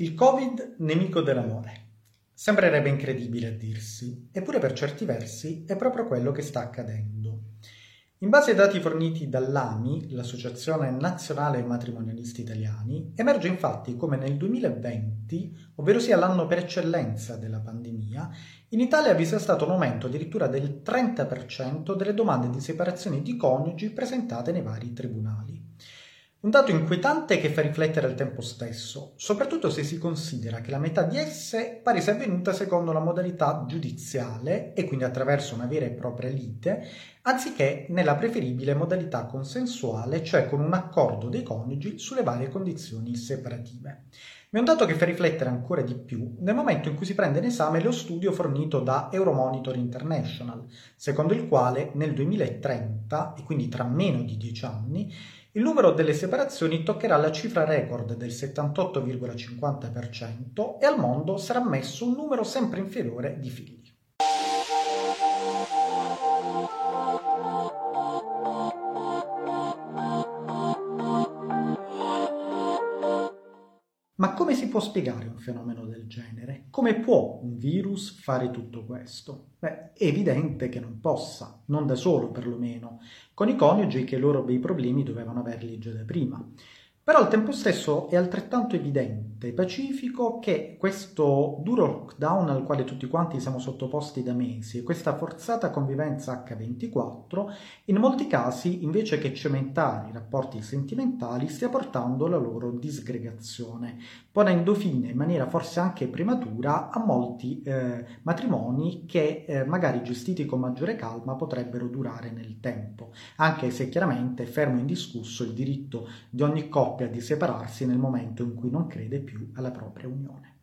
Il Covid nemico dell'amore. Sembrerebbe incredibile a dirsi, eppure per certi versi è proprio quello che sta accadendo. In base ai dati forniti dall'AMI, l'Associazione Nazionale Matrimonialisti Italiani, emerge infatti come nel 2020, ovvero sia l'anno per eccellenza della pandemia, in Italia vi sia stato un aumento addirittura del 30% delle domande di separazione di coniugi presentate nei vari tribunali. Un dato inquietante che fa riflettere al tempo stesso, soprattutto se si considera che la metà di esse pare sia avvenuta secondo la modalità giudiziale e quindi attraverso una vera e propria lite, anziché nella preferibile modalità consensuale, cioè con un accordo dei coniugi sulle varie condizioni separative. Ma è un dato che fa riflettere ancora di più nel momento in cui si prende in esame lo studio fornito da Euromonitor International, secondo il quale nel 2030, e quindi tra meno di dieci anni, il numero delle separazioni toccherà la cifra record del 78,50% e al mondo sarà messo un numero sempre inferiore di figli. Ma come si può spiegare un fenomeno del genere? Come può un virus fare tutto questo? Beh, è evidente che non possa, non da solo perlomeno, con i coniugi che i loro bei problemi dovevano averli già da prima. Però al tempo stesso è altrettanto evidente e pacifico che questo duro lockdown al quale tutti quanti siamo sottoposti da mesi e questa forzata convivenza H24 in molti casi invece che cementare i rapporti sentimentali stia portando alla loro disgregazione, ponendo fine in maniera forse anche prematura a molti eh, matrimoni che eh, magari gestiti con maggiore calma potrebbero durare nel tempo, anche se chiaramente fermo in discusso il diritto di ogni coppia coppia di separarsi nel momento in cui non crede più alla propria unione.